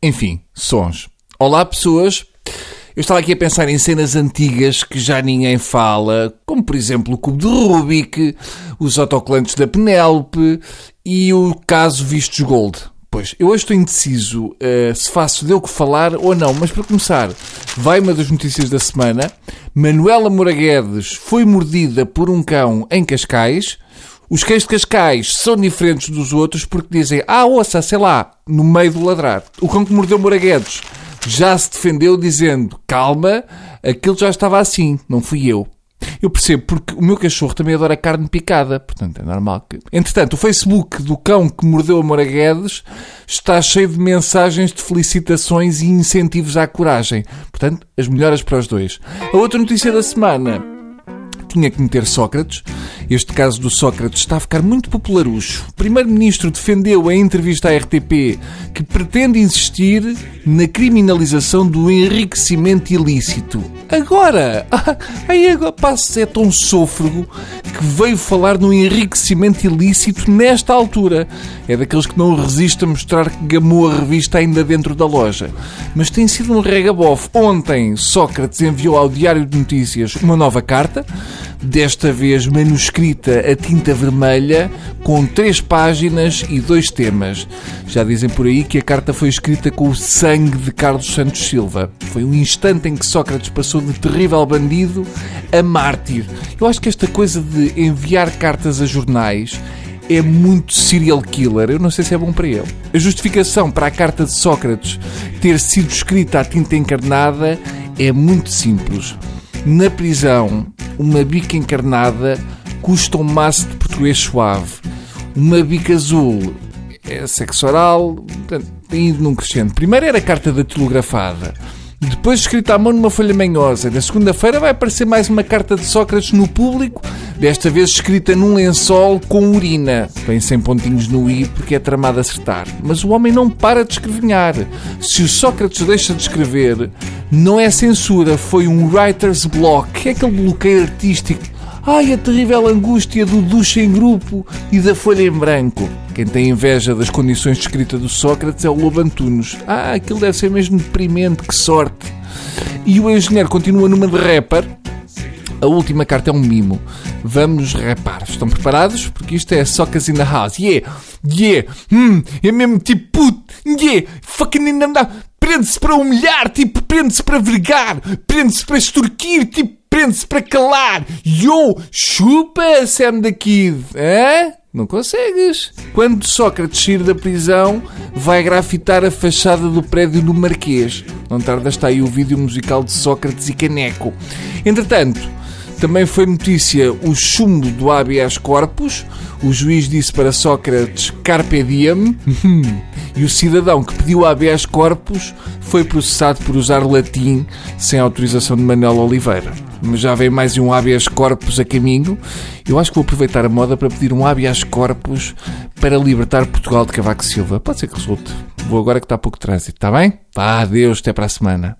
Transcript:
Enfim, sons. Olá, pessoas. Eu estava aqui a pensar em cenas antigas que já ninguém fala, como por exemplo o cubo de Rubik, os autocolantes da Penélope e o caso Vistos Gold. Pois, eu hoje estou indeciso uh, se faço de eu que falar ou não, mas para começar, vai uma das notícias da semana. Manuela Moraguedes foi mordida por um cão em Cascais. Os cães de Cascais são diferentes dos outros porque dizem, ah, ouça, sei lá, no meio do ladrar. O cão que mordeu Moraguedes já se defendeu dizendo, calma, aquilo já estava assim, não fui eu. Eu percebo, porque o meu cachorro também adora carne picada, portanto é normal que... Entretanto, o Facebook do cão que mordeu a Moura Guedes está cheio de mensagens de felicitações e incentivos à coragem. Portanto, as melhoras para os dois. A outra notícia da semana tinha que meter Sócrates. Este caso do Sócrates está a ficar muito popularucho. O primeiro-ministro defendeu em entrevista à RTP que pretende insistir na criminalização do enriquecimento ilícito. Agora! Aí agora passa é tão sôfrego que veio falar no enriquecimento ilícito nesta altura. É daqueles que não resiste a mostrar que gamou a revista ainda dentro da loja. Mas tem sido um regabof. Ontem, Sócrates enviou ao Diário de Notícias uma nova carta desta vez manuscrita a tinta vermelha, com três páginas e dois temas. Já dizem por aí que a carta foi escrita com o sangue de Carlos Santos Silva. Foi um instante em que Sócrates passou de terrível bandido a mártir. Eu acho que esta coisa de enviar cartas a jornais é muito serial killer. Eu não sei se é bom para ele. A justificação para a carta de Sócrates ter sido escrita à tinta encarnada é muito simples. Na prisão, uma bica encarnada custa um maço de português suave. Uma bica azul é sexo oral, portanto, ido num crescendo. Primeiro era a carta da telografada. Depois escrita à mão numa folha manhosa. Na segunda-feira vai aparecer mais uma carta de Sócrates no público, desta vez escrita num lençol com urina. Bem sem pontinhos no i, porque é tramado acertar. Mas o homem não para de escrevinhar. Se o Sócrates deixa de escrever, não é censura, foi um writer's block. É aquele bloqueio artístico. Ai, a terrível angústia do duche em grupo e da folha em branco. Quem tem inveja das condições de escrita do Sócrates é o Lobo Antunes. Ah, aquilo deve ser mesmo deprimente, que sorte. E o engenheiro continua numa de rapper. A última carta é um mimo. Vamos rapar. Estão preparados? Porque isto é Socas in the house. Yeah, yeah, hum, é mesmo tipo puto. Yeah, fucking ainda dá. Prende-se para humilhar, tipo, prende-se para vergar, prende-se para extorquir, tipo, prende-se para calar. Yo, chupa, Sam da Kid. Hã? Não consegues. Quando Sócrates sair da prisão, vai grafitar a fachada do prédio do Marquês. Não tarda está aí o vídeo musical de Sócrates e Caneco. Entretanto, também foi notícia o chumbo do habeas corpus. O juiz disse para Sócrates carpe diem. e o cidadão que pediu habeas corpus foi processado por usar latim sem autorização de Manuel Oliveira já vem mais um habeas corpus a caminho. Eu acho que vou aproveitar a moda para pedir um habeas corpus para libertar Portugal de Cavaco Silva. Pode ser que resulte. Vou agora que está pouco trânsito, está bem? Pá, adeus, até para a semana.